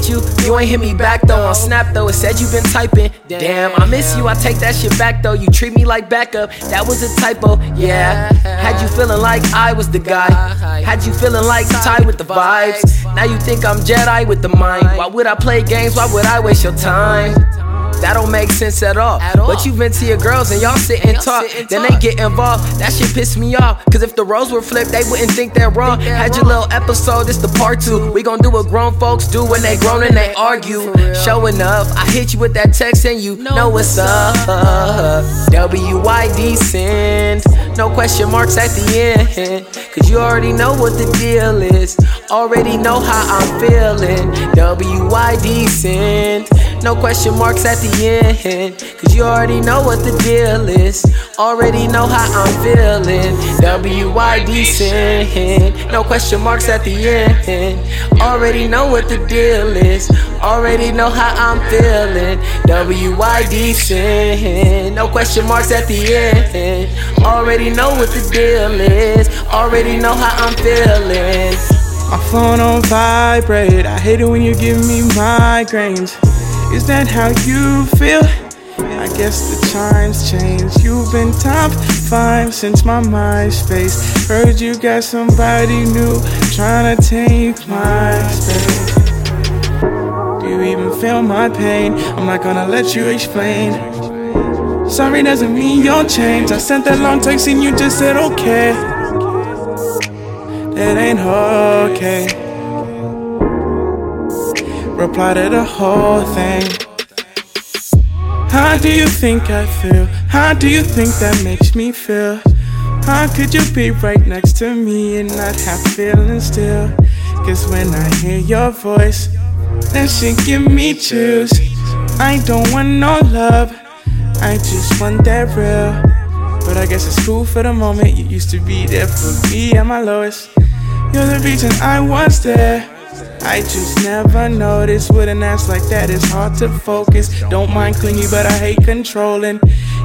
hit you, you ain't hit me back though. On Snap though, it said you been typing. Damn, I miss you, I take that shit back though. You treat me like backup, that was a typo. Yeah, had you feeling like I was the guy. Had you feeling like Ty with the vibes. Now you think I'm Jedi with the mind. Why would I play games? Why would I waste your time? Make sense at all. At all. But you vent to your girls and y'all sit and talk. sit and then talk. they get involved. That shit piss me off. Cause if the roles were flipped, they wouldn't think they're wrong. Think they're Had your little episode, it's the part two. We gon' do what grown folks do when they grown and they argue. Showing up, I hit you with that text and you know, Know what's what's up. WYD send. No question marks at the end. Cause you already know what the deal is. Already know how I'm feeling. WYD send. No question marks at the end. Cause you already know what the deal is. Already know how I'm feeling. WYD send. No question marks at the end. Already know what the deal is. Already know how I'm feeling. WYD send. No question marks at the end. Already know what the deal is. Already know how I'm feeling. My phone on vibrate. I hate it when you give me migraines. Is that how you feel? I guess the times change. You've been top five since my MySpace. Heard you got somebody new trying to take my space. Do you even feel my pain? I'm not gonna let you explain. Sorry doesn't mean you'll change. I sent that long text and you just said okay. That ain't okay. Reply to the whole thing. How do you think I feel? How do you think that makes me feel? How could you be right next to me and not have feelings still? Cause when I hear your voice, that shit give me chills. I don't want no love, I just want that real. But I guess it's cool for the moment. You used to be there for me at my lowest. You're the reason I was there. I just never noticed with an ass like that. It's hard to focus. Don't mind clingy, but I hate controlling.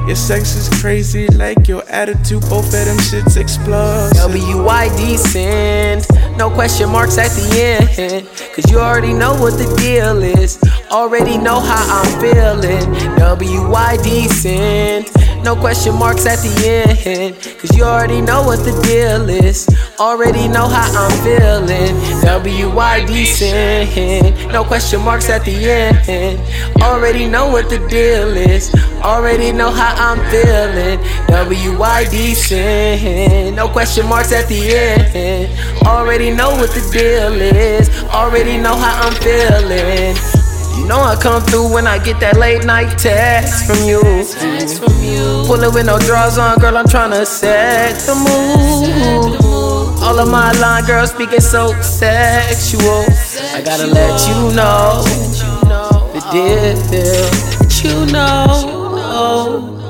Your sex is crazy, like your attitude. Both of them shits explosive. WYD send. No question marks at the end. Cause you already know what the deal is. Already know how I'm feeling. WYD send. No question marks at the end. Cause you already know what the deal is. Already know how I'm feeling. WYD send. No question marks at the end. Already know what the deal is. Already know how I'm feeling. WYD send. No question marks at the end. Already know what the deal is. Already know how I'm feeling. Know I come through when I get that late night text from you. Text from you. Pull it with no drawers on, girl. I'm tryna set the mood. All of my line girls speaking so sexual. I gotta let you know the deal. You know